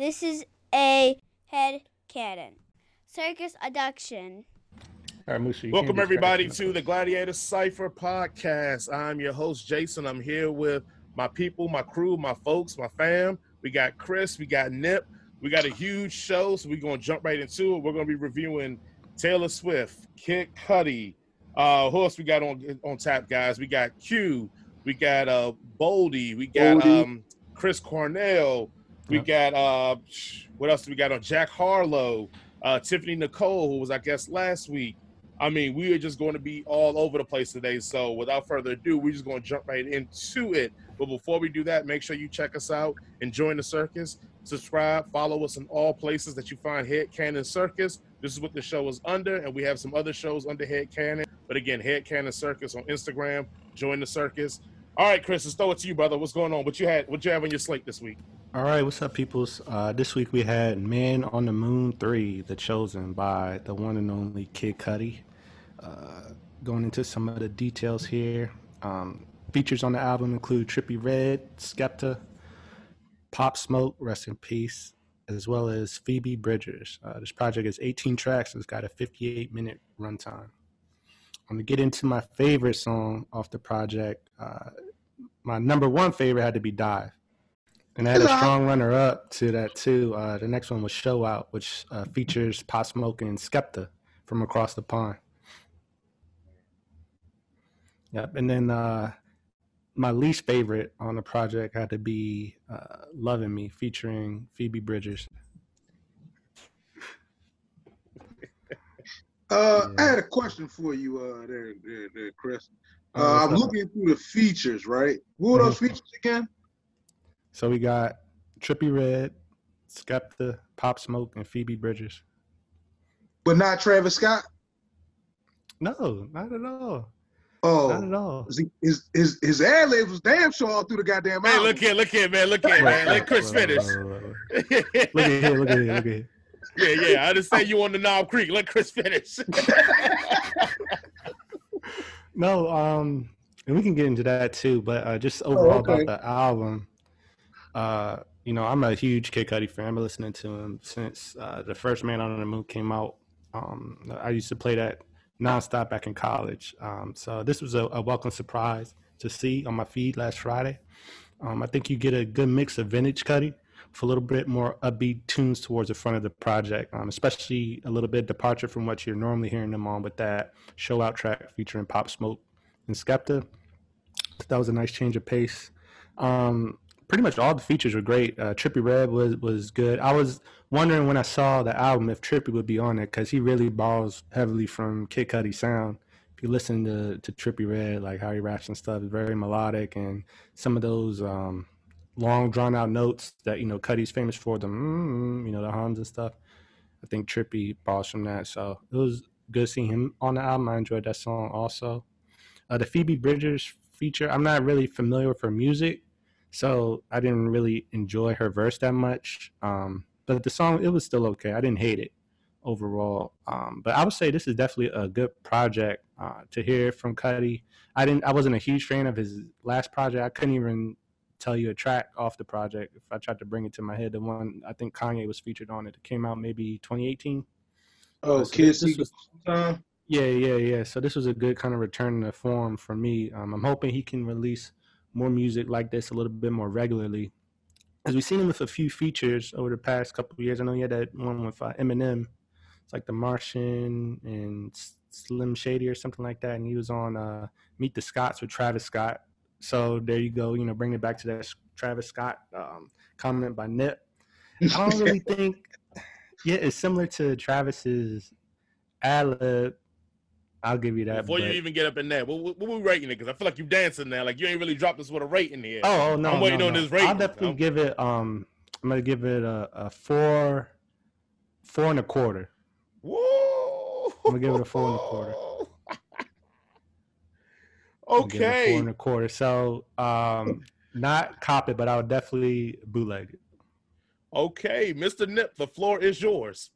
This is a head cannon. Circus abduction. All right, Musa, Welcome everybody to the the Gladiator Cipher podcast. I'm your host Jason. I'm here with my people, my crew, my folks, my fam. We got Chris, we got Nip. We got a huge show, so we're gonna jump right into it. We're gonna be reviewing Taylor Swift, Kid Cudi. Uh, who else we got on on tap, guys? We got Q, we got uh Boldy, we got Boldy. um Chris Cornell, we Yep. got uh what else do we got on Jack Harlow, uh Tiffany Nicole, who was I guess last week. I mean, we are just going to be all over the place today. So, without further ado, we're just going to jump right into it. But before we do that, make sure you check us out and join the circus. Subscribe, follow us in all places that you find Head Cannon Circus. This is what the show is under, and we have some other shows under Head Cannon. But again, Head Cannon Circus on Instagram. Join the circus. All right, Chris, let's throw it to you, brother. What's going on? What you had? What you have on your slate this week? All right, what's up, peoples? Uh, this week we had Man on the Moon 3, The Chosen by the one and only Kid Cudi. Uh, going into some of the details here. Um, features on the album include Trippie Redd, Skepta, Pop Smoke, rest in peace, as well as Phoebe Bridgers. Uh, this project is 18 tracks and it's got a 58 minute runtime. I'm going to get into my favorite song off the project. Uh, my number one favorite had to be Dive. And I had a strong runner up to that too. Uh, the next one was Show Out, which uh, features Pop Smoke and Skepta from across the pond. Yep. And then uh, my least favorite on the project had to be uh, Loving Me, featuring Phoebe Bridgers. Uh, I had a question for you, uh, there, there, there Chris. I'm looking through the features, right? What were those features again? So we got Trippie Redd, Skepta, Pop Smoke, and Phoebe Bridgers. But not Travis Scott. No, not at all. Oh, not at Oh, all. his his his ad libs was damn sure all through the goddamn Hey, album. look here, look here, man, look here, man. Let Chris Wait, wait, finish. Look at here, look at here, look at here. yeah, yeah. I understand you on the Knob Creek. Let Chris finish. No, um, and we can get into that too, but uh, just overall okay. about the album. Uh, you know, I'm a huge Kid Cudi fan. I've been listening to him since uh, the first Man on the Moon came out. Um, I used to play that nonstop back in college. Um, so this was a, a welcome surprise to see on my feed last Friday. Um, I think you get a good mix of vintage Cudi with a little bit more upbeat tunes towards the front of the project, um, especially a little bit departure from what you're normally hearing them on with that show out track featuring Pop Smoke and Skepta. That was a nice change of pace. Um, pretty much all the features were great. Uh, Trippie Redd was was good. I was wondering when I saw the album if Trippie would be on it because he really borrows heavily from Kid Cudi's sound. If you listen to to Trippie Redd, like how he raps and stuff, it's very melodic and some of those um, long drawn out notes that you know Cudi's famous for, the mm, you know the hums and stuff. I think Trippie borrows from that, so it was good seeing him on the album. I enjoyed that song also. Uh, the Phoebe Bridgers feature, I'm not really familiar with her music, so I didn't really enjoy her verse that much. Um, but the song, it was still okay. I didn't hate it overall. Um, but I would say this is definitely a good project uh, to hear from Cudi. I didn't, I wasn't a huge fan of his last project. I couldn't even tell you a track off the project if I tried to bring it to my head. The one I think Kanye was featured on it. It came out maybe 2018. Oh, So Kids this See was- Yeah, yeah, yeah. So this was a good kind of return to form for me. Um, I'm hoping he can release more music like this a little bit more regularly. As we've seen him with a few features over the past couple of years. I know he had that one with uh, Eminem. It's like The Martian and Slim Shady or something like that. And he was on uh, Meet the Scots with Travis Scott. So there you go. You know, bring it back to that Travis Scott um, comment by Nip. I don't really think. Yeah, it's similar to Travis's ad lib. I'll give you that. Before you even get up in there, what, what, what we rating it? Because I feel like you dancing now. Like you ain't really dropped us with a rating here. oh, oh no, I'm waiting no, on no. this rating. I'll definitely I'm- give it. Um, I'm gonna give it a, a four, four and a quarter. Woo! I'm gonna give it a four and a quarter. I'll give it a okay. four and a quarter. So, um, not cop it, but I would definitely bootleg it. Okay, Mr. Nip, the floor is yours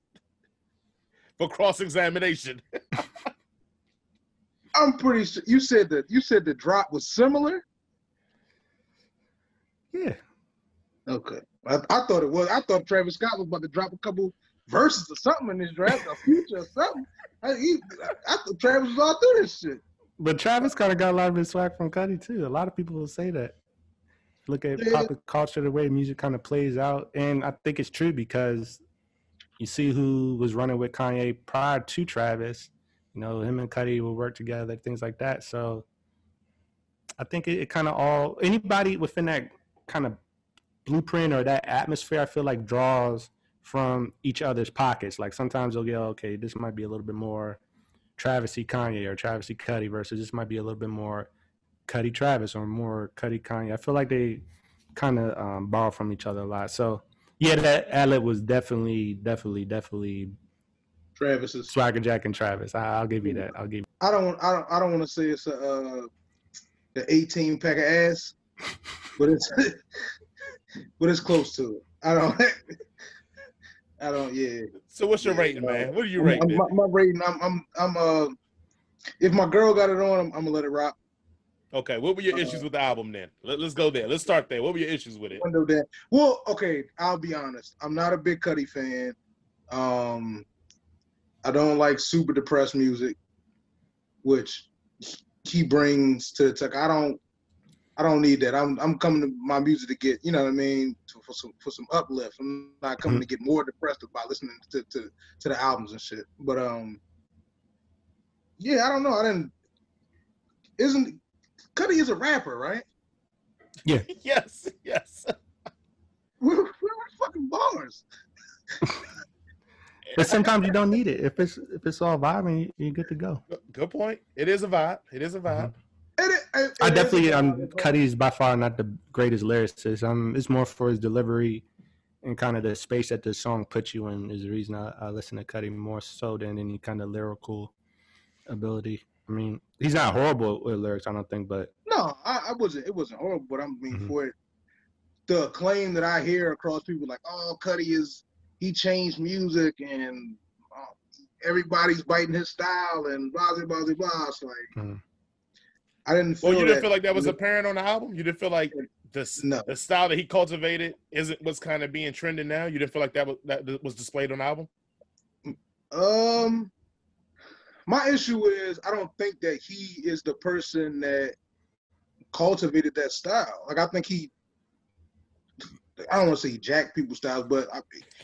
for cross examination. I'm pretty sure you said that you said the drop was similar. Yeah. Okay. I, I thought it was. I thought Travis Scott was about to drop a couple verses or something in this draft, a future or something. I, he, I thought Travis was all through this shit. But Travis kind of got a lot of his swag from Cudi too. A lot of people will say that. Look at Yeah. pop culture, the way music kind of plays out, and I think it's true because you see who was running with Kanye prior to Travis. You know, him and Cudi will work together, things like that. So I think it, it kind of all anybody within that kind of blueprint or that atmosphere, I feel like draws from each other's pockets. Like sometimes they'll go, okay, this might be a little bit more Travis E. Kanye or Travis E. Cudi versus this might be a little bit more Cudi Travis or more Cudi Kanye. I feel like they kind of um, borrow from each other a lot. So yeah, that ad was definitely, definitely, definitely Travis's. Swagger Jack and Travis. I, I'll give you that. I'll give. I don't. I don't. I don't want to say it's a uh, the 18 pack of ass, but it's but it's close to it. I don't. I don't. Yeah. So what's your Yeah, rating, man? What do you I'm- rate? My, my rating. I'm. I'm. I'm. Uh, if my girl got it on, I'm, I'm gonna let it rock. Okay, what were your uh, issues with the album then? Let, us go there. Let's start there. What were your issues with it? Window that. Well, okay. I'll be honest. I'm not a big Cudi fan. Um, I don't like super depressed music, which he brings to the tech. I don't. I don't need that. I'm. I'm coming to my music to get. You know what I mean? To, for some for some uplift. I'm not coming to get more depressed by listening to, to to the albums and shit. But um. Yeah, I don't know. I didn't. Isn't Cudi is a rapper, right? Yeah. yes, yes. Where, where are fucking bars? But sometimes you don't need it. If it's if it's all vibing, you're good to go. Good point. It is a vibe. It is a vibe. It, it, it I definitely a um vibe. Cudi's by far not the greatest lyricist. Um it's more for his delivery and kind of the space that the song puts you in is the reason I, I listen to Cudi more so than any kind of lyrical ability. I mean, he's not horrible with lyrics, I don't think, but No, I, I wasn't. It wasn't horrible, but I mean Mhm. for it, the claim that I hear across people like, oh, Cudi is he changed music and uh, everybody's biting his style and blah blah blah blah. blah. It's like Mhm. I didn't feel Well, you didn't feel like that was apparent on the album. You didn't feel like this No. the style that he cultivated isn't what's kind of being trending now. You didn't feel like that was that was displayed on the album. Um, my issue is I don't think that he is the person that cultivated that style. Like I think he, I don't want to say jack people styles, but I,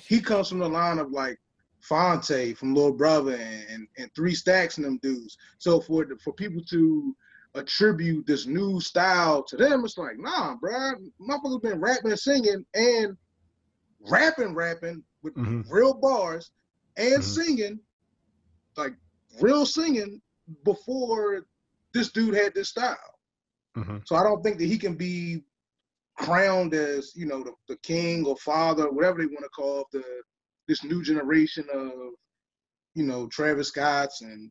he comes from the line of like Phonte from Little Brother and, and, and Three Stacks and them dudes. So for for people to attribute this new style to them, it's like nah, bruh. Motherfuckers been rapping and singing and rapping, rapping with Mhm. real bars and Mhm. singing, like real singing before this dude had this style. mhm. So I don't think that he can be crowned as you know the, the king or father, whatever they want to call the this new generation of you know Travis Scott's and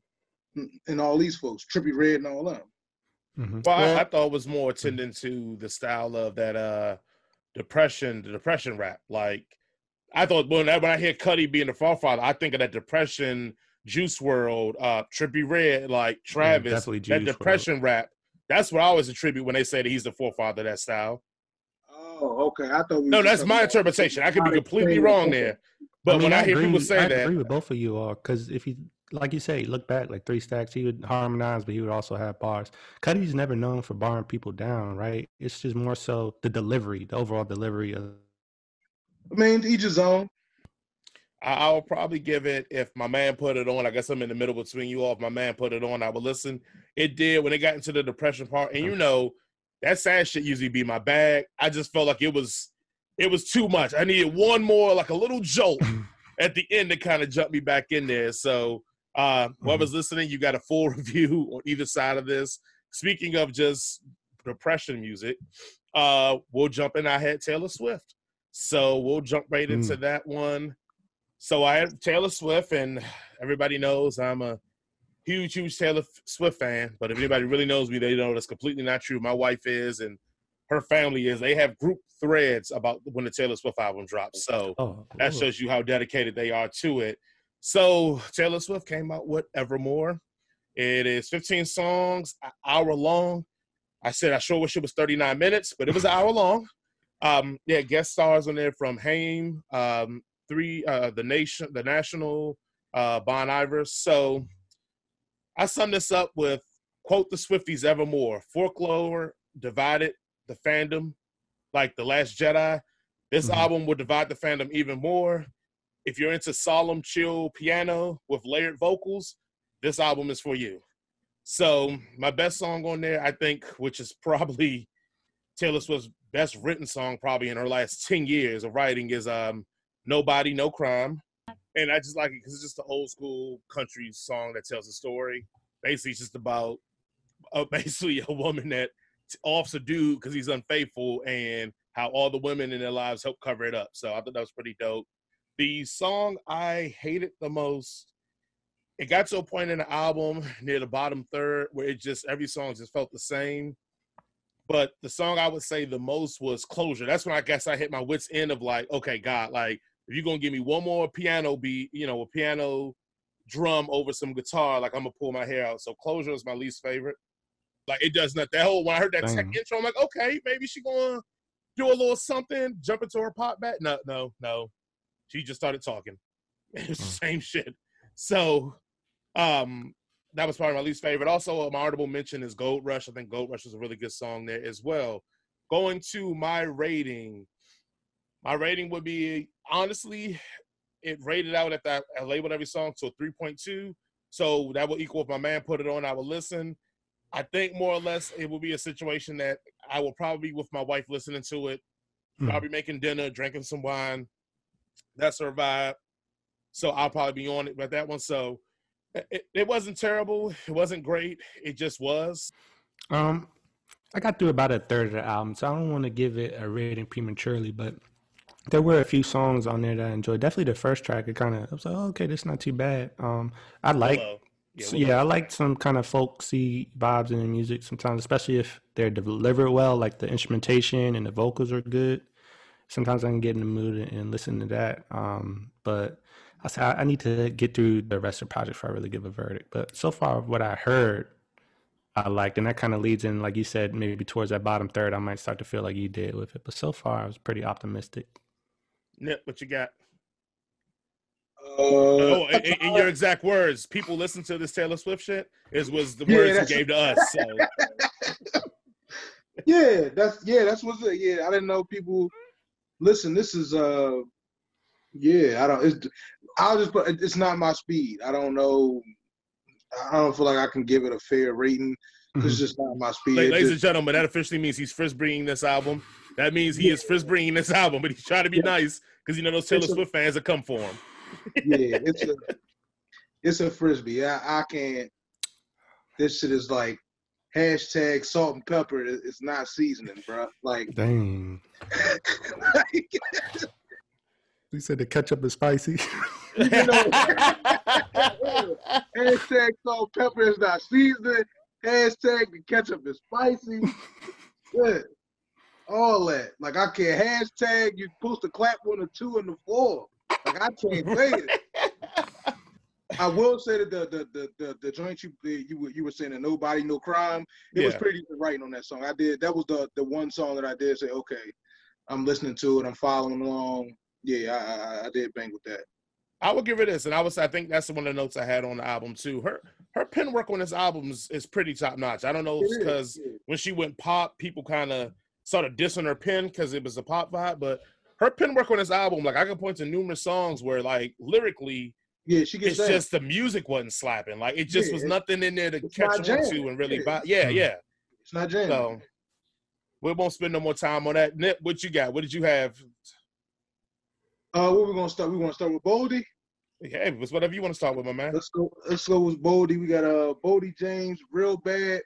and all these folks, Trippie Redd and all them. Mhm. Well, I, Well, I thought it was more tending to the style of that uh depression, the depression rap. Like I thought when I, when I hear Cudi being the forefather, I think of that depression Juice WRLD, uh Trippie Redd, like Travis, definitely that Juice depression rap. That's what I always attribute when they say that he's the forefather of that style. Oh, okay. I thought. We No, that's my interpretation. I could be completely wrong there. But mean, when I, hear agree- people say I that, agree with both of you all because if you, like you say, look back like Three Stacks, he would harmonize, but he would also have bars. Cudi's never known for barring people down, right? It's just more so the delivery, the overall delivery of. I mean, each his own. I, I'll probably give it if my man put it on. I guess I'm in the middle between you all. If my man put it on, I would listen. It did when it got into the depression part, and you know that sad shit usually be my bag. I just felt like it was it was too much. I needed one more, like a little jolt at the end to kind of jump me back in there. So uh whoever's listening, you got a full review on either side of this. Speaking of just depression music, uh we'll jump in. I had Taylor Swift. So we'll jump right into that one. So I had Taylor Swift, and everybody knows I'm a huge, huge Taylor Swift fan. But if anybody really knows me, they know that's completely not true. My wife is, and her family is. They have group threads about when the Taylor Swift album drops. So Oh, that shows you how dedicated they are to it. So Taylor Swift came out with Evermore. It is 15 songs, an hour long. I said I sure wish it was 39 minutes, but it was an hour long. Um, yeah, guest stars on there from Haim, um, three, uh, the nation, the national, uh, Bon Iver. So I sum this up with quote the Swifties evermore. Folklore divided the fandom like the Last Jedi. This Mhm. album will divide the fandom even more. If you're into solemn, chill piano with layered vocals, this album is for you. So my best song on there, I think, which is probably Taylor Swift's best written song, probably in her last ten years of writing, is um "Nobody, No Crime," and I just like it because it's just an old school country song that tells a story. Basically, it's just about uh, basically a woman that offs a dude because he's unfaithful, and how all the women in their lives help cover it up. So I thought that was pretty dope. The song I hated the most it got to a point in the album near the bottom third where it just every song just felt the same. But the song I would say the most was Closure. That's when I guess I hit my wits end of like, okay, God, like if you're gonna give me one more piano beat, you know, a piano drum over some guitar, like I'm gonna pull my hair out. So Closure is my least favorite. Like it does not that whole when I heard that tech intro, I'm like, okay, maybe she gonna do a little something, jump into her pop back. No, no, no. She just started talking. It's the same shit. So um that was probably my least favorite. Also, my honorable mention is Gold Rush. I think Gold Rush is a really good song there as well. Going to my rating, my rating would be honestly, it rated out at that. I labeled every song to a three point two, so that will equal if my man put it on. I will listen. I think more or less it will be a situation that I will probably be with my wife listening to it, Mhm. probably making dinner, drinking some wine. That's her vibe. So I'll probably be on it with that one. So it, it wasn't terrible. It wasn't great. It just was. Um, I got through about a third of the album, so I don't want to give it a rating prematurely, but there were a few songs on there that I enjoyed. Definitely the first track, it kind of, I was like, oh, okay, this is not too bad. Um, I like, so, yeah, I like some kind of folksy vibes in the music sometimes, especially if they're delivered well, like the instrumentation and the vocals are good. Sometimes I can get in the mood and, and listen to that. Um, but I say I, I need to get through the rest of the project before I really give a verdict. But so far, what I heard, I liked, and that kind of leads in, like you said, maybe towards that bottom third, I might start to feel like you did with it. But so far, I was pretty optimistic. Nip, what you got? Uh, oh, in, in- your exact words, people listen to this Taylor Swift shit. Is was the Yeah, words you gave to us. So yeah, that's yeah, that's what's it. Yeah, I didn't know people. Listen, this is uh, yeah, I don't. It's, I'll just put. It's not my speed. I don't know. I don't feel like I can give it a fair rating. It's just not my speed. Ladies and gentlemen, that officially means he's first bringing this album. That means he is first bringing this album, but he's trying to be Yeah. nice because you know those Taylor It's a- Swift fans that come for him. yeah, it's a it's a frisbee. I, I can't. This shit is like hashtag salt and pepper. It's not seasoning, bro. Like, Dang. You said the ketchup is spicy. you know, hashtag salt and pepper is not seasoning. Hashtag the ketchup is spicy. Yeah. All that. Like I can't hashtag you supposed to clap one or two on the floor. Like I can't say it. I will say that the the the the, the joint you the, you were you were saying that nobody no crime. It was pretty writing on that song. I did that was the the one song that I did say okay, I'm listening to it. I'm following along. Yeah, I I, I did bang with that. I will give her this, and I was I think that's one of the notes I had on the album too. Her her pen work on this album is, is pretty top notch. I don't know if is, because when she went pop, people kind of started dissing her pen because it was a pop vibe, but her pen work on this album, like I can point to numerous songs where like lyrically, Yeah, she gets it's that. just the music wasn't slapping. Like it just Yeah, was it's- nothing in there to catch not on to and really Yeah. vibe. Yeah, Mhm. yeah. it's not jamming. So we won't spend no more time on that. Nip, what you got? What did you have? Uh, what we gonna start? We want to start with Boldy. Hey, it's whatever you want to start with, my man. Let's go. Let's go with Boldy. We got uh Boldy James, real bad.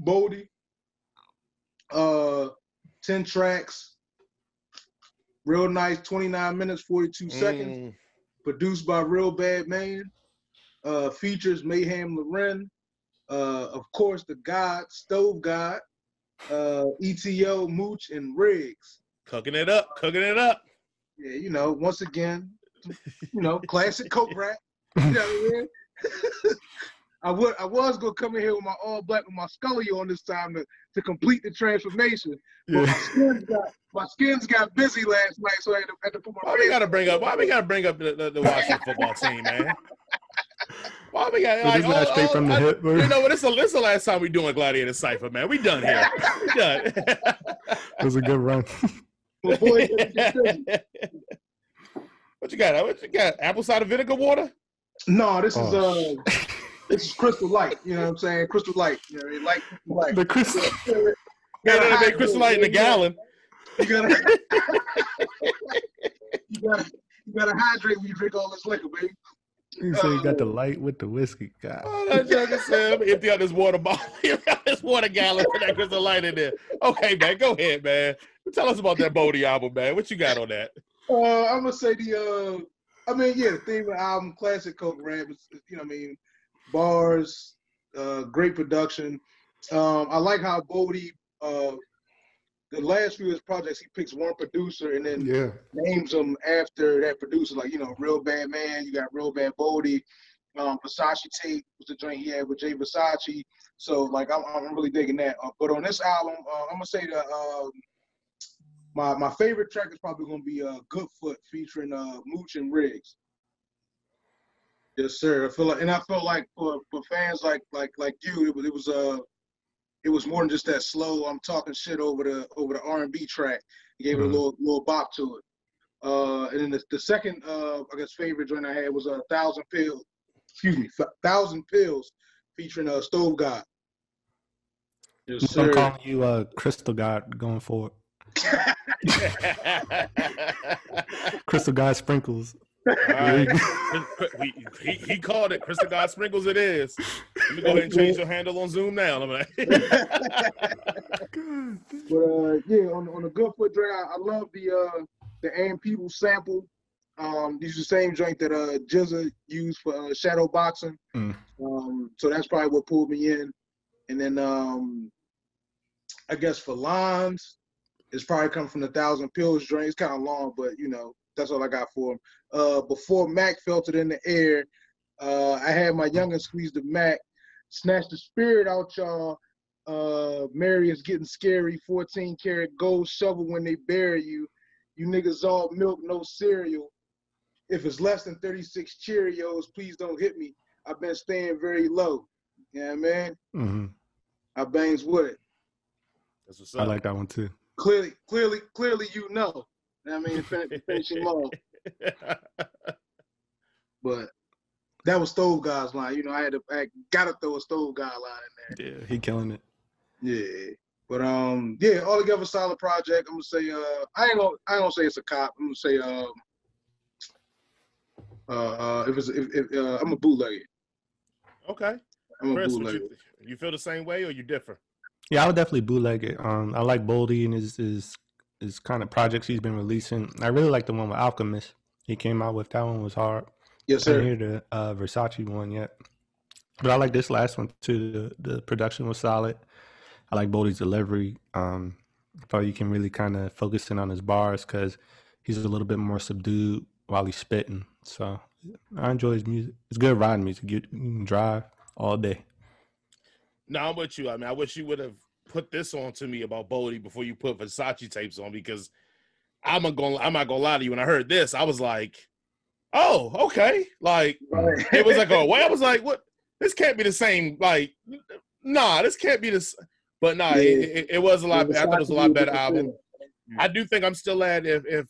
Boldy. Uh, ten tracks. Real nice. Twenty nine minutes, forty two seconds. Mm, Produced by Real Bad Man. Uh, features Mayhem Lauren. Uh, of course, the God, Stove God. Uh, ETO, Mooch, and Riggs. cooking it up, cooking it up. Yeah, you know, once again, you know, classic coke rap. You know what I mean? I would I was gonna come in here with my all black with my Scully on this time to, to complete the transformation. But my skins got my skins got busy last night, so I had to, had to put my Why we gotta bring up? Why we gotta bring up the, the, the Washington football team, man? Why we got So like this last all- from the I- hip. bro. You know what? This is this the last time we doing Gladiator Cipher, man. We done here. We done. It was a good run. my boy got busy. what you got? What you got? Apple cider vinegar water? No, this is Oh, uh this is crystal light, you know what I'm saying? Crystal light. You know what I mean? Light light. the Chris. Yeah, they make Crystal Light in a gallon. You gotta, you gotta, you gotta hydrate when you drink all this liquor, baby. You say you got the light with the whiskey. God. Oh, that junk said, I'm empty out this water bottle, empty out this water gallon, put that Crystal Light in there. Okay, man, go ahead, man. Tell us about that Boldy album, man. What you got on that? Uh, I'm gonna say the uh, I mean, yeah, the theme of the album, classic Coke rap. It's, you know, what I mean, bars, uh, great production. Um, I like how Boldy, uh, the last few of his projects, he picks one producer and then Yeah. names them after that producer. Like, you know, Real Bad Man, you got Real Bad Boldy. Um, Versace Tape was the joint he had with Jay Versace. So, like, I'm, I'm really digging that. Uh, but on this album, uh, I'm gonna say the um, my my favorite track is probably gonna be uh, Goodfoot featuring uh, Mooch and Riggs. Yes, sir. I feel like, and I felt like for, for fans like like like you, it was it was uh it was more than just that slow. I'm talking shit over the over the R&B track. He gave it a Mhm. little little bop to it. Uh, and then the, the second uh I guess favorite joint I had was a uh, thousand pills. Excuse me, Th- thousand pills featuring uh Stove God. Yes, sir. I'm calling you uh, Crystal God going forward. Crystal God sprinkles. All right. he, he, he called it. Crystal God Sprinkles it is. Let me go ahead and change your handle on Zoom now. I'm like, But uh, yeah, on on the Goodfoot Dre, I, I love the uh the AM People sample. Um, these are the same joint that uh GZA used for uh, shadow boxing. Mm. Um, so that's probably what pulled me in. And then um, I guess for lines, it's probably come from the Thousand Pills joint. It's kind of long, but you know that's all I got for him. Uh, before Mac felt it in the air, uh, I had my youngin squeeze the Mac, snatch the spirit out y'all. Uh, Mary is getting scary. 14 karat gold shovel when they bury you. You niggas all milk, no cereal. If it's less than 36 Cheerios, please don't hit me. I've been staying very low. Yeah, man. hmm I bangs with it. That's what's up. I like that one too. Clearly, clearly, clearly, you know. You know what I mean, fin- finishing low. But that was Stove Guy's line. You know, I had to, I gotta throw a Stove Guy line in there. Yeah, he killing it. Yeah. But um, yeah, all together solid project. I'm gonna say uh, I ain't gonna I ain't gonna say it's a cop. I'm gonna say um, uh, uh if it's if, if uh, I'm a bootlegger. okay. I'm a Chris, what bootlegger. you, you feel the same way or you differ? Yeah, I would definitely bootleg it. Um, I like Boldy and his his his kind of projects he's been releasing. I really like the one with Alchemist. He came out with that one was hard. Yes, sir. I didn't sir. hear the uh, Versace one yet, but I like this last one too. The the production was solid. I like Boldy's delivery. Um, I felt you can really kind of focus in on his bars because he's a little bit more subdued while he's spitting. So I enjoy his music. It's good riding music. You, you can drive all day. No, I'm with you. I mean, I wish you would have put this on to me about Boldy before you put Versace tapes on because I'm not gonna I'm not gonna lie to you. When I heard this, I was like, oh, okay. Like Right. it was like a way. I was like, what? This can't be the same. Like, nah, this can't be this. But nah, Yeah. it, it, it was a lot. I thought it was a lot better album. Yeah. I do think I'm still at if if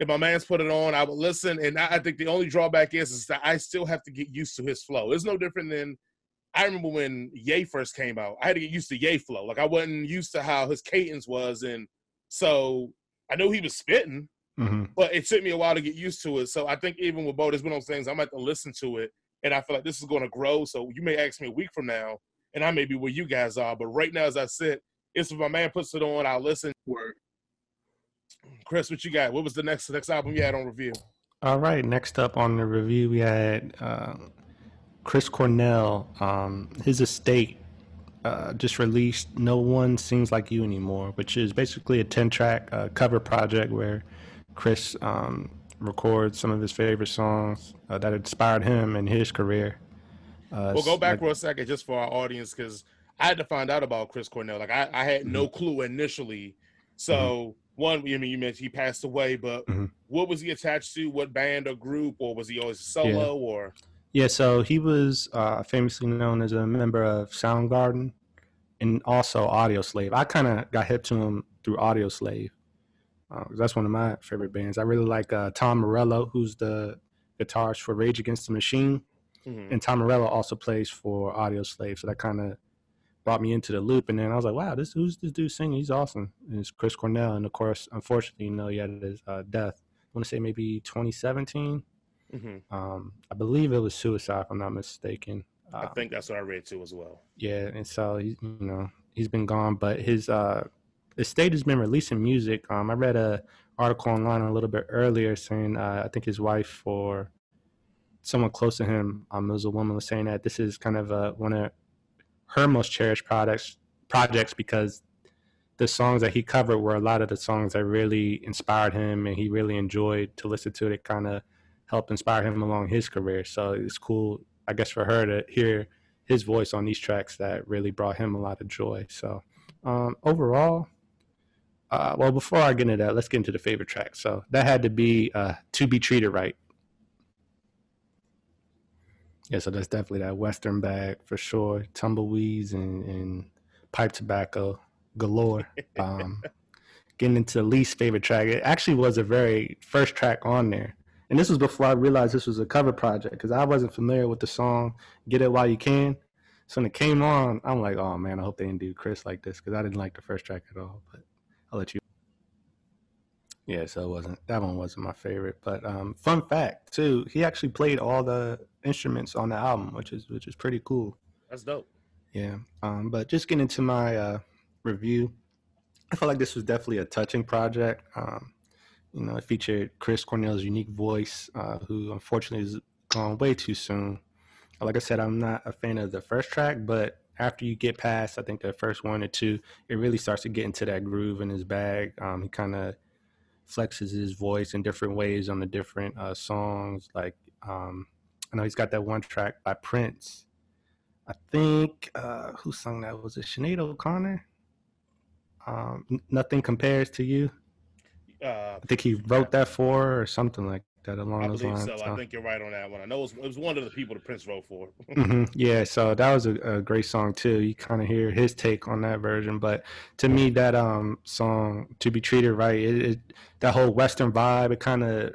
if my man's put it on, I would listen. And I, I think the only drawback is is that I still have to get used to his flow. It's no different than I remember when Ye first came out. I had to get used to Ye flow. Like I wasn't used to how his cadence was, and so I knew he was spitting, hmm but it took me a while to get used to it. So I think even with Bo, there's one of those things I'm going to listen to it, and I feel like this is going to grow. So you may ask me a week from now, and I may be where you guys are. But right now, as I sit, it's if my man puts it on, I'll listen. Word. Chris, what you got? What was the next next album you had on review? All right, next up on the review, we had uh, Chris Cornell. Um, his estate uh, just released No One Sings Like You Anymore, which is basically a 10 track uh, cover project where Chris um, records some of his favorite songs uh, that inspired him in his career. Uh, Well, go back like- for a second just for our audience because I had to find out about Chris Cornell. Like I, I had no Mm-hmm. clue initially. So one, I mean, you mentioned he passed away, but Mhm. what was he attached to? What band or group, or was he always solo? Or Yeah, so he was uh, famously known as a member of Soundgarden and also Audioslave. I kind of got hip to him through Audioslave. Uh, that's one of my favorite bands. I really like uh, Tom Morello, who's the guitarist for Rage Against the Machine. Mhm. And Tom Morello also plays for Audioslave. So that kind of brought me into the loop. And then I was like, wow, this who's this dude singing? He's awesome. And it's Chris Cornell. And of course, unfortunately, you know, he had his uh, death. I want to say maybe 2017. Mhm. Um, I believe it was suicide, if I'm not mistaken. I Um, think that's what I read too as well. yeah, and so he, you know, he's been gone, but his uh, estate has been releasing music. Um, I read a article online a little bit earlier saying uh, I think his wife or someone close to him, um, it was a woman was saying that this is kind of uh, one of her most cherished products projects because the songs that he covered were a lot of the songs that really inspired him and he really enjoyed to listen to. It kind of helped inspire him along his career. So it's cool, I guess, for her to hear his voice on these tracks that really brought him a lot of joy. So um, overall, uh, well, before I get into that, let's get into the favorite track. So that had to be uh, "To Be Treated Right." Yeah, so that's definitely that Western bag for sure. Tumbleweeds and, and pipe tobacco galore. Um, getting into the least favorite track, it actually was a very first track on there. And this was before I realized this was a cover project because I wasn't familiar with the song "Get It While You Can." So when it came on, I'm like, "Oh man, I hope they didn't do Chris like this" because I didn't like the first track at all. But I'll let you. Yeah, so it wasn't that one wasn't my favorite. But um, fun fact too, he actually played all the instruments on the album, which is which is pretty cool. That's dope. Yeah. Um, but just getting into my uh, review, I felt like this was definitely a touching project. Um, you know, it featured Chris Cornell's unique voice, uh, who unfortunately is gone way too soon. Like I said, I'm not a fan of the first track, but after you get past, I think the first one or two, it really starts to get into that groove in his bag. Um, he kind of flexes his voice in different ways on the different uh, songs. Like, um, I know he's got that one track by Prince. I think uh, who sung that was it Sinead O'Connor. Um, Nothing compares to you. Uh, I think he wrote that for or something like that along I those believe lines. so. I think you're right on that one. I know it was, it was one of the people that Prince wrote for. hmm Yeah, so that was a, a great song too. You kind of hear his take on that version, but to me, that um song "To Be Treated Right," it, it that whole Western vibe, it kind of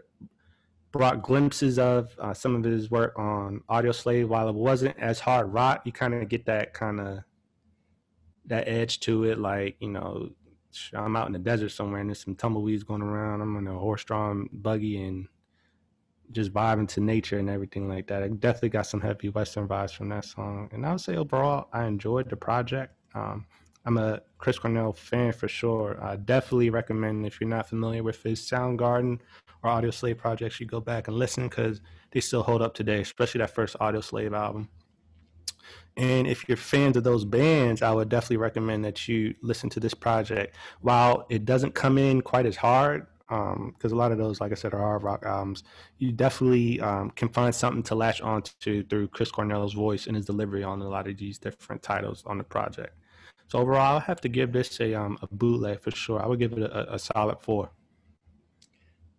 brought glimpses of uh, some of his work on Audioslave. While it wasn't as hard rock, you kind of get that kind of that edge to it. Like you know, I'm out in the desert somewhere and there's some tumbleweeds going around. I'm in a horse-drawn buggy and just vibing to nature and everything like that. I definitely got some heavy Western vibes from that song. And I would say overall, I enjoyed the project. Um, I'm a Chris Cornell fan for sure. I definitely recommend if you're not familiar with his Soundgarden or Audioslave projects, you go back and listen because they still hold up today, especially that first Audioslave album. And if you're fans of those bands, I would definitely recommend that you listen to this project. While it doesn't come in quite as hard, because a lot of those, like I said, are hard rock albums, you definitely um, can find something to latch on to through Chris Cornell's voice and his delivery on a lot of these different titles on the project. So overall, I have to give this a um, a bootleg for sure. I would give it a, a solid four.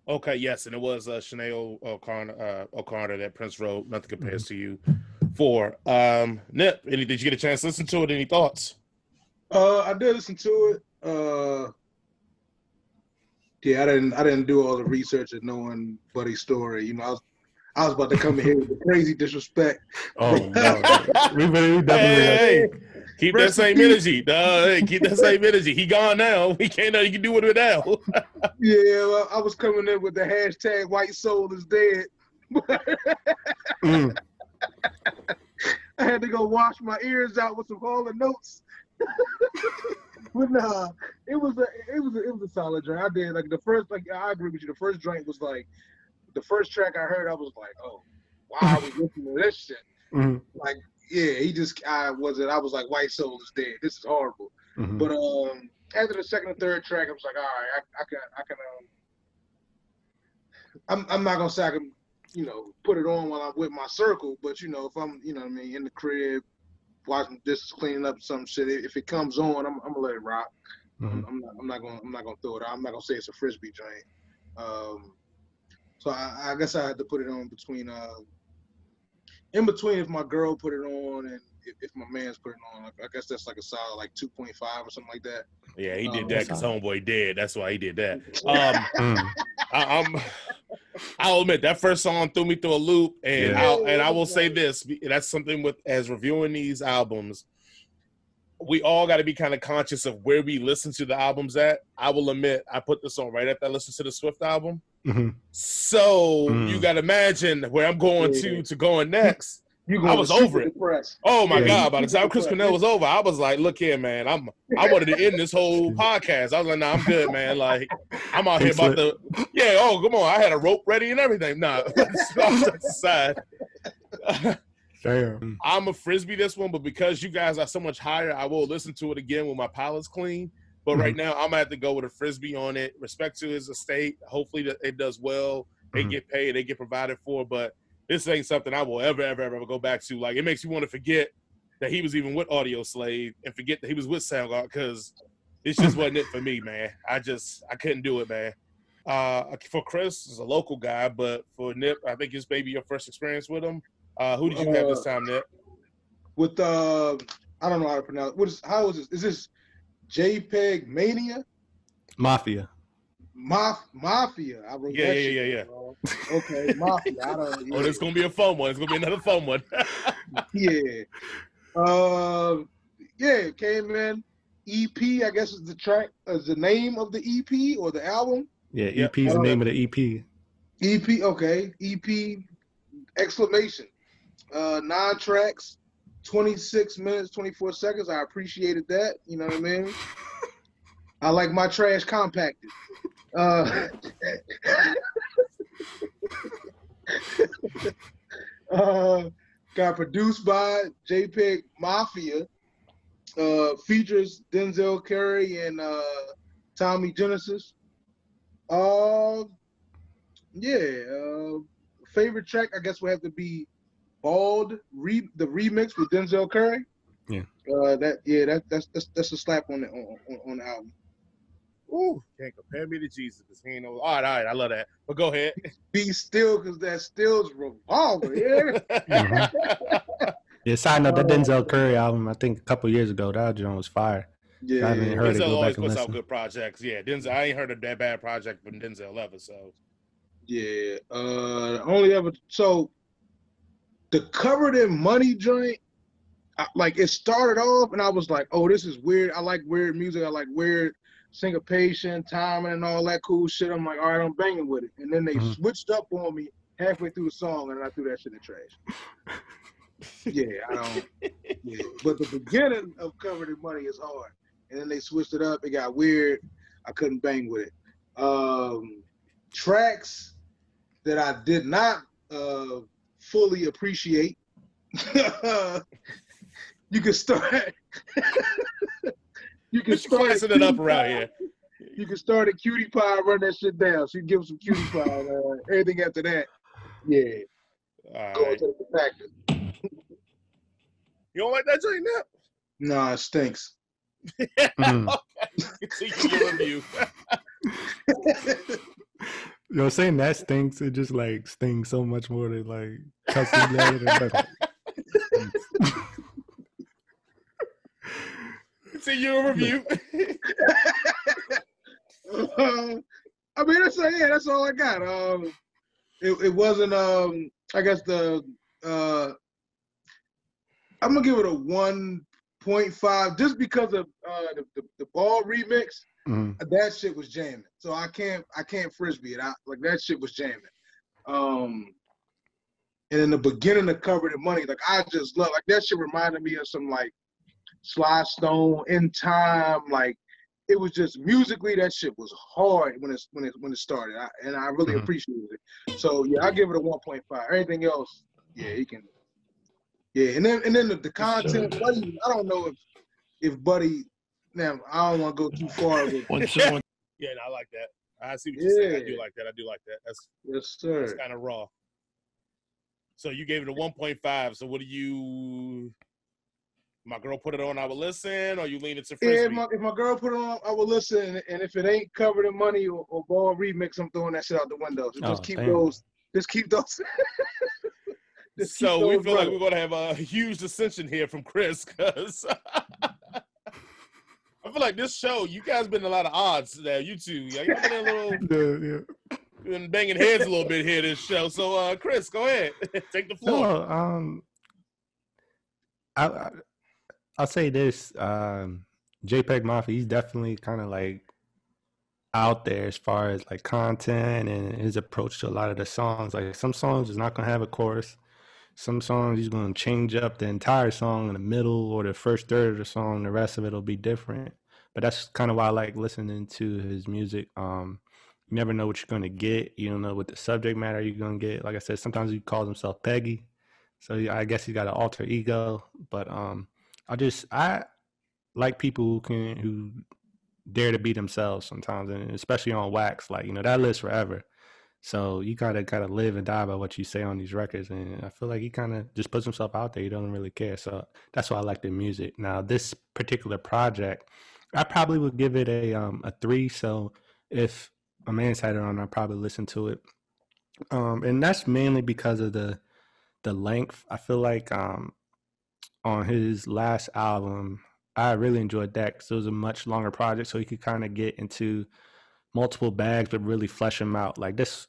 Okay, yes, and it was uh, Sinead O'Connor, uh, O'Connor that Prince wrote. Nothing compares to you. For um, Nip, any, did you get a chance to listen to it? Any thoughts? Uh, I did listen to it. Uh, yeah, I didn't. I didn't do all the research and knowing Buddy's story. You know, I was, I was about to come in here with crazy disrespect. Oh no, we, we definitely. Hey, keep that Rest in same peace. energy. Nah, hey, keep that same energy. He gone now. We can't know you can do with it now. Yeah, well, I was coming in with the hashtag "White Soul is dead." Mm, I had to go wash my ears out with some Hall and Oates. but nah, it was a it was a, it was a solid drink. I did like the first like I agree with you. The first drink was like the first track I heard. I was like, oh, why are we listening to this shit? mm, Like, yeah, he just I wasn't. I was like, White Soul is dead. This is horrible. mhm. But um, after the second and third track, I was like, all right, I, I can I can um. I'm, I'm not gonna say I can you know, put it on while I'm with my circle. But you know, if I'm, you know, what I mean, in the crib, watching this, cleaning up some shit, if it comes on, I'm, I'm gonna let it rock. Mhm. I'm not, I'm not gonna, I'm not gonna throw it out. I'm not gonna say it's a frisbee joint. Um, so I, I guess I had to put it on between, uh, in between if my girl put it on and if, if my man's putting on. I guess that's like a solid like 2.5 or something like that. Yeah, he did Oh, that because homeboy did. That's why he did that. Um, Mm. I, I'm. I'll admit that first song threw me through a loop, and Yeah. I'll, and I will say this: that's something with as reviewing these albums, we all got to be kind of conscious of where we listen to the albums at. I will admit, I put this on right after I listened to the Swift album, Mhm. so Mm. you got to imagine where I'm going Yeah. to to going next. You I was over it. Oh my Yeah. god! By the time Chris Cornell was over, I was like, "Look here, man. I'm I wanted to end this whole podcast. I was like, nah, I'm good, man. Like, I'm out here about to, yeah. Oh, come on. I had a rope ready and everything. Nah, off to the side. Damn. I'm a frisbee this one, but because you guys are so much higher, I will listen to it again when my palate's clean. But right now, I'm gonna have to go with a frisbee on it. Respect to his estate. Hopefully, it does well. They Mhm. get paid. They get provided for. But this ain't something I will ever, ever, ever go back to. Like, it makes you want to forget that he was even with Audioslave and forget that he was with Soundgarden because it just wasn't it for me, man. I just I couldn't do it, man. Uh, for Chris, is a local guy, but for Nip, I think it's maybe your first experience with him. Uh, who did you have this time, Nip? With uh, I don't know how to pronounce. What is? How is this? Is this JPEG Mania? Mafia. Maf- Mafia. I wrote Yeah, that yeah, shit yeah, yeah. down. Okay, Mafia. I don't. Oh, it's gonna be a fun one. It's gonna be another fun one. yeah. Um, yeah, it came in. EP, I guess is the track, is the name of the EP or the album. Yeah, EP is the Uh, name of the EP. EP, okay. EP, exclamation. Uh, nine tracks, 26 minutes, 24 seconds. I appreciated that. You know what I mean? I like my trash compacted. Uh, uh, got produced by JPEG Mafia. Uh, features Denzel Curry and uh, Tommy Genesis. Uh, yeah. Uh, favorite track, I guess, would have to be Bald, re- the remix with Denzel Curry. Yeah. Uh, that yeah, that that's that's, that's a slap on the on, on, on the album. Ooh, can't compare me to Jesus because he ain't no. All right, all right, I love that. But go ahead. Be still, cause that still's revolver. Yeah. Mhm. Yeah, side note, that Denzel Curry album, I think a couple years ago, that joint was fire. yeah. I haven't heard it. Denzel Go always back and puts out good projects. Yeah, Denzel. I ain't heard of that bad project from Denzel ever. So Yeah. Uh, only ever so the covered in money joint. I, like it started off, and I was like, "Oh, this is weird. I like weird music. I like weird syncopation, timing, and all that cool shit." I'm like, "All right, I'm banging with it." And then they Mhm. switched up on me halfway through the song, and I threw that shit in the trash. yeah, I don't. Yeah, but the beginning of covered in money is hard, and then they switched it up. It got weird. I couldn't bang with it. Um, tracks that I did not uh, fully appreciate. you can start. you can Mr. start. it up around here. You can start a cutie pie, run that shit down. So you give 'em some cutie pie. Uh, everything after that, yeah, All go right. into the factor. You don't like that joint, Nip? Nah, it stinks. Mhm. Continue your review. You know, saying that stinks, it just like stings so much more than like cussing later. But, Continue your review. I mean, that's uh, yeah, that's all I got. Um, it, it wasn't. Um, I guess the uh, I'm gonna give it a one point five just because of uh the, the, the ball remix. Mhm. That shit was jamming. So I can't I can't frisbee it. I, like that shit was jamming. Um, and in the beginning of cover the money, like I just love like that shit reminded me of some like Sly Stone in time like it was just musically that shit was hard when it's when it when it started, I, and I really Mhm. appreciated it. So yeah, I give it a one point five. Anything else, yeah, he can. Yeah, and then and then the, the content, Buddy, I don't know if if Buddy. Now I don't want to go too far with. When someone yeah, no, I like that. I see what you're saying. I do like that. I do like that. That's Yes, that's sir. kind of raw. So you gave it a 1.5. So what do you? My girl put it on. I would listen, or you lean into Yeah, frisbee? if my, if my girl put it on, I will listen. And if it ain't covered in money or, or ball remix, I'm throwing that shit out the window. So just Oh, keep damn. those. Just keep those. just keep so we those feel like we're gonna have a huge dissension here from Chris because I feel like this show, you guys been a lot of odds now. You two, yeah, you been a little, Yeah, yeah. been banging heads a little bit here this show. So, uh, Chris, go ahead, take the floor. No, um, I, I I'll say this: um, JPEG Mafia, he's definitely kind of like out there as far as like content and his approach to a lot of the songs. Like some songs is not gonna have a chorus. Some songs he's gonna change up the entire song in the middle or the first third of the song. The rest of it will be different. But that's kind of why I like listening to his music. Um, you never know what you're gonna get. You don't know what the subject matter you're gonna get. Like I said, sometimes he calls himself Peggy, so I guess he's got an alter ego. But um, I just I like people who can who dare to be themselves sometimes, and especially on wax. Like you know that lives forever. So you gotta gotta live and die by what you say on these records, and I feel like he kind of just puts himself out there. He doesn't really care. So that's why I like the music. Now this particular project, I probably would give it a um a three. So if a man's had it on, I probably listen to it. Um, and that's mainly because of the the length. I feel like um on his last album, I really enjoyed that because it was a much longer project, so he could kind of get into multiple bags, but really flesh them out. Like this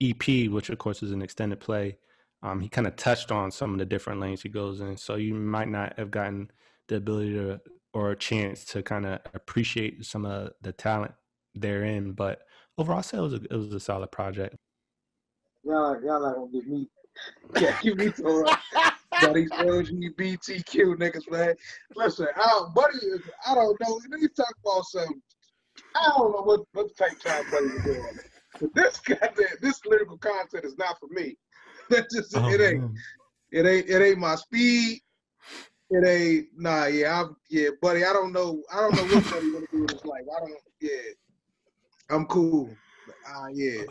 EP, which of course is an extended play, um, he kind of touched on some of the different lanes he goes in. So you might not have gotten the ability to or a chance to kind of appreciate some of the talent therein. But overall, I say it was a, it was a solid project. Y'all, y'all not get me. Yeah, give me to Got these LGBTQ niggas, man. Listen, I don't, buddy, is- I don't know. Niggas talk about some. I don't know what what type time buddy is doing. But this goddamn, this lyrical content is not for me. That just Oh, it ain't. It ain't. It ain't my speed. It ain't. Nah, yeah, I'm. Yeah, buddy. I don't know. I don't know what buddy want to do in his life. I don't. Yeah, I'm cool. Ah, yeah.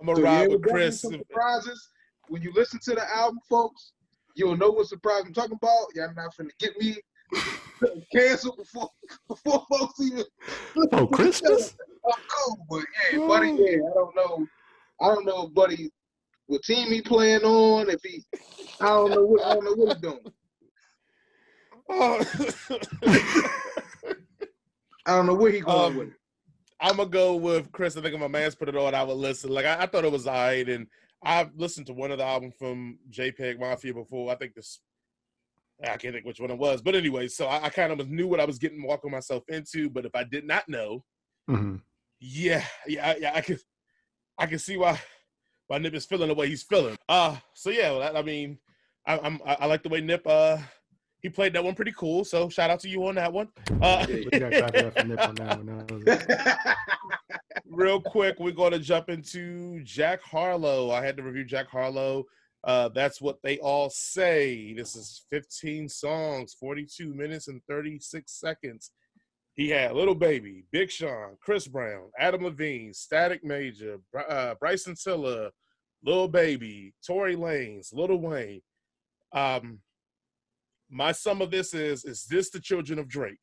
I'm gonna So, ride we're with Chris. Surprises. When you listen to the album, folks, you'll know what surprise I'm talking about. Y'all not finna get me canceled before before folks even. Oh, Christmas? I'm cool, but yeah, buddy. Yeah, I don't know. I don't know, if buddy. What team he playing on? If he, I don't know what I don't know what he doing. Oh. I don't know where he going Um, with. it. I'm gonna go with Chris. I think if my man's put it on, I would listen. Like I, I thought it was alright, and I've listened to one of the albums from JPEG Mafia before. I think this, I can't think which one it was, but anyway, so I, I kind of knew what I was getting walking myself into. But if I did not know, Mhm. yeah, yeah, yeah, I could, I can see why why Nip is feeling the way he's feeling. Uh so yeah, well, I, I mean, I, I'm I, I like the way Nip uh he played that one pretty cool. So shout out to you on that one. Uh, We real quick, we're going to jump into Jack Harlow. I had to review Jack Harlow. Uh, that's what they all say. This is 15 songs, 42 minutes and 36 seconds. He had Lil Baby, Big Sean, Chris Brown, Adam Levine, Static Major, uh, Bryson Tiller, Lil Baby, Tory Lanez, Lil Wayne. Um, my sum of this is: Is this the children of Drake?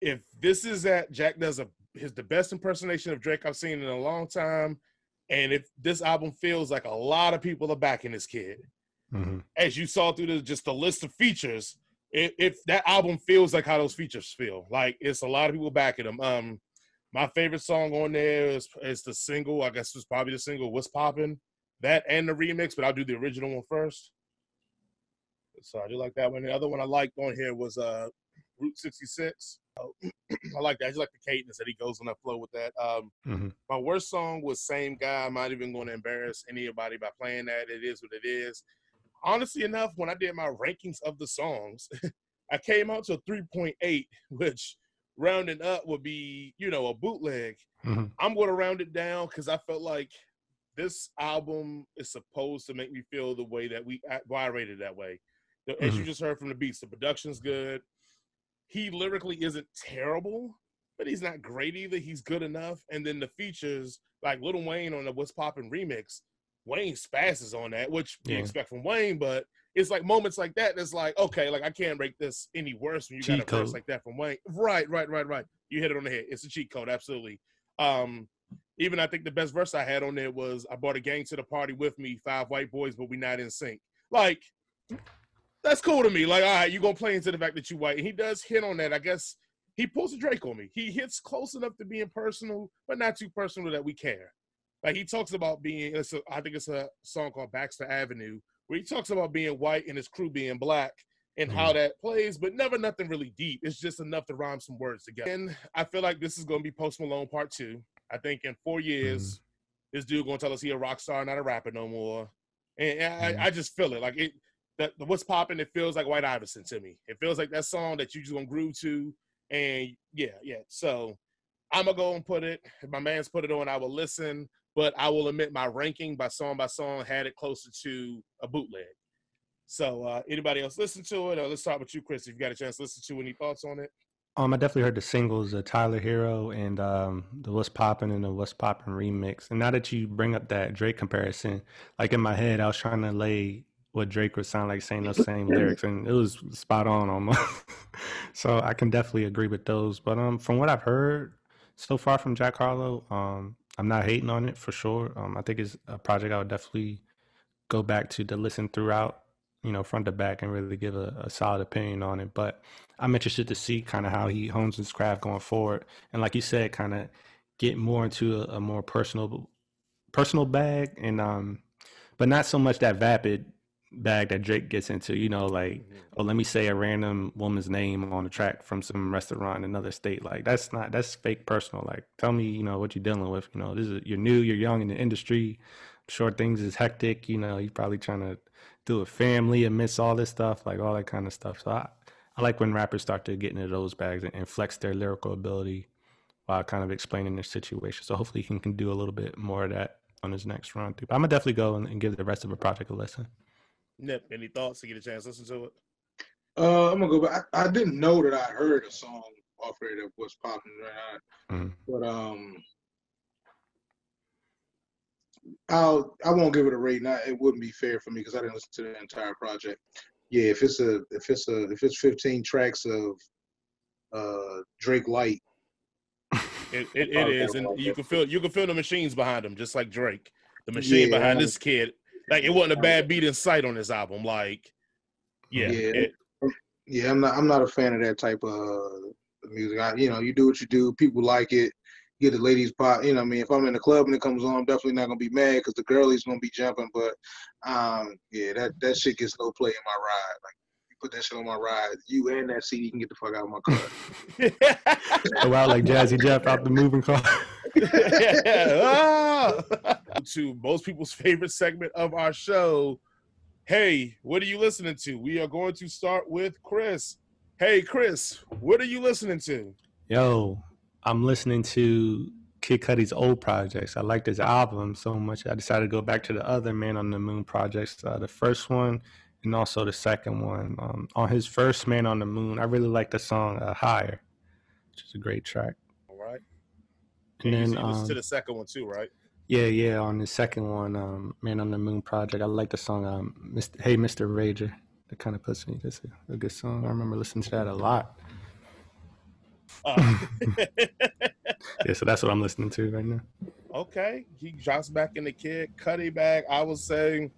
If this is that Jack does a his the best impersonation of Drake I've seen in a long time, and if this album feels like a lot of people are backing this kid, Mhm. as you saw through the, just the list of features, if, if that album feels like how those features feel, like it's a lot of people backing them. Um, my favorite song on there is is the single. I guess it's probably the single "What's Poppin'." That and the remix, but I'll do the original one first. So I do like that one. The other one I liked on here was uh Route 66. Oh, I like that. I just like the cadence that he goes on that flow with that. Um, Mhm. my worst song was Same Guy. I'm not even going to embarrass anybody by playing that. It is what it is. Honestly enough, when I did my rankings of the songs, I came out to 3.8, which rounding up would be, you know, a bootleg. Mhm. I'm going to round it down because I felt like this album is supposed to make me feel the way that we why I rated it that way. The- As you just heard from the beats, the production's good. He lyrically isn't terrible, but he's not great either. He's good enough. And then the features, like Lil Wayne on the What's Poppin' remix, Wayne spasses on that, which you expect from Wayne, but it's like moments like that that's like, okay, like I can't make this any worse when you got Cheat a verse like that from Wayne. Right, right, right, right. You hit it on the head. It's a cheat code, absolutely. Um, even I think the best verse I had on there was I brought a gang to the party with me, five white boys, but we not in sync. Like, that's cool to me. Like, all right, you gonna play into the fact that you white. And he does hit on that. I guess he pulls a Drake on me. He hits close enough to being personal, but not too personal that we care. Like he talks about being, it's a, I think it's a song called Baxter Avenue, where he talks about being white and his crew being black and how mm-hmm. that plays, but never nothing really deep. It's just enough to rhyme some words together. And I feel like this is going to be Post Malone Part Two. I think in four years, mm-hmm. this dude going to tell us he a rock star, not a rapper no more. And. I, mm-hmm. I just feel it like it. That the what's popping, it feels like White Iverson to me. It feels like that song that you just gonna groove to, and yeah, yeah. So I'm gonna go and put it. If my man's put it on, I will listen. But I will admit my ranking by song by song had it closer to a bootleg. So uh anybody else listen to it? Or let's start with you, Chris. If you got a chance to listen to any thoughts on it. Um, I definitely heard the singles, the Tyler Herro and um, the What's Poppin' and the What's Poppin' remix. And now that you bring up that Drake comparison, like in my head, I was trying to lay what Drake would sound like saying those same lyrics, and it was spot on almost. so I can definitely agree with those. But um, from what I've heard so far from Jack Harlow, um, I'm not hating on it for sure. Um, I think it's a project I would definitely go back to to listen throughout, you know, front to back, and really give a, a solid opinion on it. But I'm interested to see kind of how he hones his craft going forward, and like you said, kind of get more into a, a more personal, personal bag, and um, but not so much that vapid bag that Drake gets into. You know, like mm-hmm. oh, let me say a random woman's name on a track from some restaurant in another state. Like that's not that's fake personal. Like tell me, you know, what you're dealing with. You know, this is you're new, you're young in the industry. I'm sure things is hectic. You know, you're probably trying to do a family amidst all this stuff, like all that kind of stuff. So I, I like when rappers start to get into those bags and, and flex their lyrical ability while kind of explaining their situation. So hopefully he can, can do a little bit more of that on his next run through. But I'm gonna definitely go and, and give the rest of the project a listen. Nip, any thoughts to get a chance to listen to it? Uh, I'm gonna go back. I, I didn't know that I heard a song off there that was popping right now, Mhm. but um, I'll I won't give it a rating. I, it wouldn't be fair for me because I didn't listen to the entire project. Yeah, if it's a if it's a if it's 15 tracks of uh Drake Light, It, it, it Okay, is, and you can feel you can feel the machines behind him, just like Drake. The machine Yeah. behind this kid, like it wasn't a bad beat in sight on this album. Like, yeah, Yeah. it- yeah, I'm not I'm not a fan of that type of uh, music. I, you know, you do what you do. People like it. Get the ladies pop. You know, what I mean, if I'm in the club and it comes on, I'm definitely not gonna be mad because the girlies gonna be jumping. But um, yeah, that that shit gets no play in my ride. Like you put that shit on my ride, you and that CD can get the fuck out of my car. Go out like Jazzy Jeff out the moving car. To most people's favorite segment of our show. Hey, what are you listening to? We are going to start with Chris. Hey, Chris, what are you listening to? Yo, I'm listening to Kid Cudi's old projects. I like this album so much. I decided to go back to the other Man on the Moon projects, uh, the first one and also the second one. Um, on his first Man on the Moon, I really like the song uh, Higher, which is a great track. All right. And you, then, you listen to um, the second one too, right? Yeah, yeah, on the second one, um, Man on the Moon project, I like the song um, Mr. Hey Mr. Rager. That kind of puts me. That's a, a good song. I remember listening to that a lot. Uh, Yeah, so that's what I'm listening to right now. okay. He drops back in the kid Cudi bag. I was saying,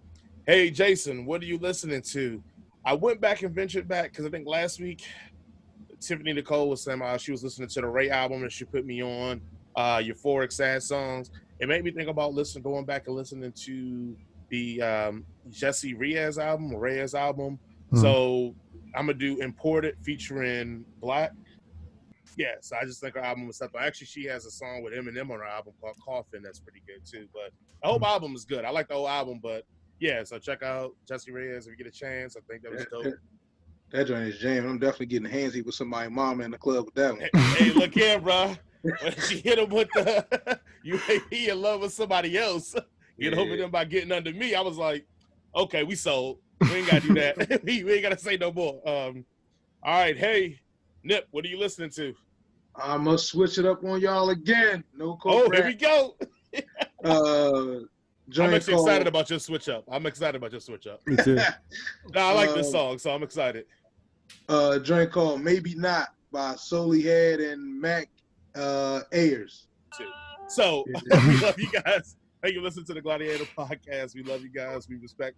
hey, Jason, what are you listening to? I went back and ventured back because I think last week Tiffany Nicole was saying uh, she was listening to the Raye album and she put me on uh, Euphoric Sad Songs. It made me think about listening, going back and listening to the um, Jessie Reyez album, Reyez album. Hmm. So I'm gonna do Imported featuring 6LACK. Yeah, so I just think her album was something. Actually, she has a song with Eminem on her album called Coffin that's pretty good too. But the whole album is good. I like the whole album, but yeah, so check out Jessie Reyez if you get a chance. I think that was dope. That joint is jamming. I'm definitely getting handsy with somebody's mama in the club with that one. hey, hey, look here, bro. When she hit him with the you he in love with somebody else. Get over them by getting under me. I was like, okay, we sold. We ain't gotta do that. we, we ain't gotta say no more. Um, all right, hey, Nip, what are you listening to? I must switch it up on y'all again. No Oh, co here we go. uh I'm Joint actually called, excited about your switch up. I'm excited about your switch up. Me too. No, I like this Um, song, so I'm excited. uh, joint called Maybe Not by Solely Head and Mac uh, Ayres. So we love you guys. Thank you for listening to the Gladiator podcast. We love you guys. We respect.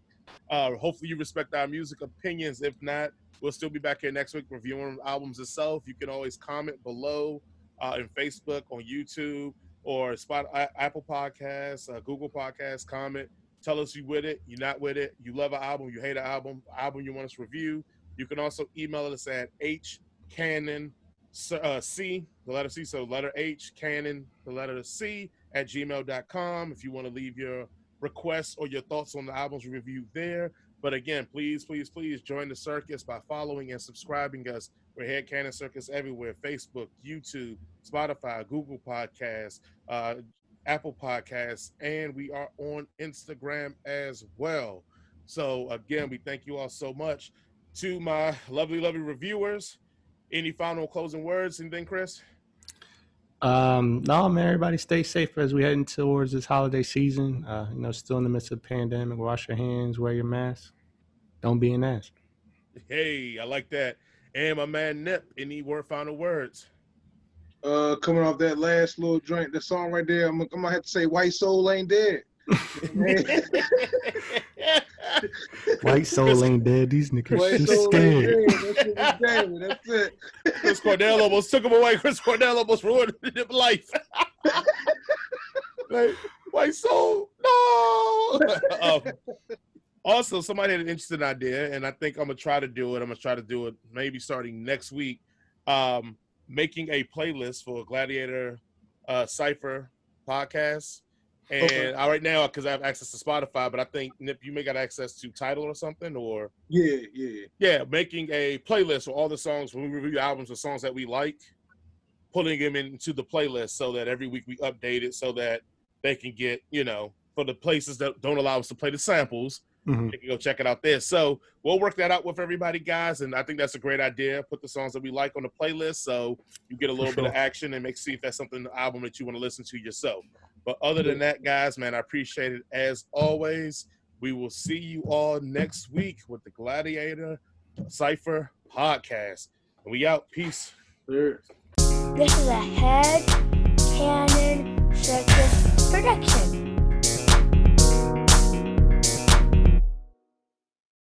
Uh, hopefully, you respect our music opinions. If not, we'll still be back here next week reviewing albums itself. You can always comment below uh, in Facebook, on YouTube, or Spot Apple Podcasts, uh, Google Podcasts. Comment. Tell us you with it, you're not with it, you love an album, you hate an album, album you want us to review. You can also email us at h cannon uh, c the letter c so letter h cannon the letter c at gmail.com if you want to leave your requests or your thoughts on the albums we review there. But again, please, please, please join the circus by following and subscribing us. We're here at Cannon Circus everywhere Facebook, YouTube, Spotify, Google Podcasts, uh, Apple Podcasts, and we are on Instagram as well. So again, we thank you all so much. To my lovely, lovely reviewers, any final closing words? Anything, Chris? Um, no, man, everybody stay safe as we heading towards this holiday season. Uh, you know, still in the midst of the pandemic. Wash your hands, wear your mask. Don't be an ass. Hey, I like that. And my man Nip, any word final words? Uh, coming off that last little joint, the song right there, I'm, I'm gonna have to say "White Soul Ain't Dead." White soul ain't dead. These niggas White just Soul scared. Ain't That shit was That's it. Chris Cornell almost took him away. Chris Cornell almost ruined his life. like, white soul, no. um, also, somebody had an interesting idea, and I think I'm gonna try to do it. I'm gonna try to do it maybe starting next week. Um, making a playlist for Gladiator uh, Cipher podcast. And Okay. I, right now, because I have access to Spotify, but I think Nip, you may got access to Tidal or something, or Yeah, yeah. yeah, making a playlist for all the songs when we review albums or songs that we like, putting them into the playlist so that every week we update it so that they can get, you know, for the places that don't allow us to play the samples, Mhm. they can go check it out there. So we'll work that out with everybody, guys. And I think that's a great idea. Put the songs that we like on the playlist so you get a little bit of action and make see if that's something the album that you want to listen to yourself. But other than that, guys, man, I appreciate it as always. We will see you all next week with the Gladiator Cipher podcast. And we out. Peace. Sure. This is a Head Cannon Circus production.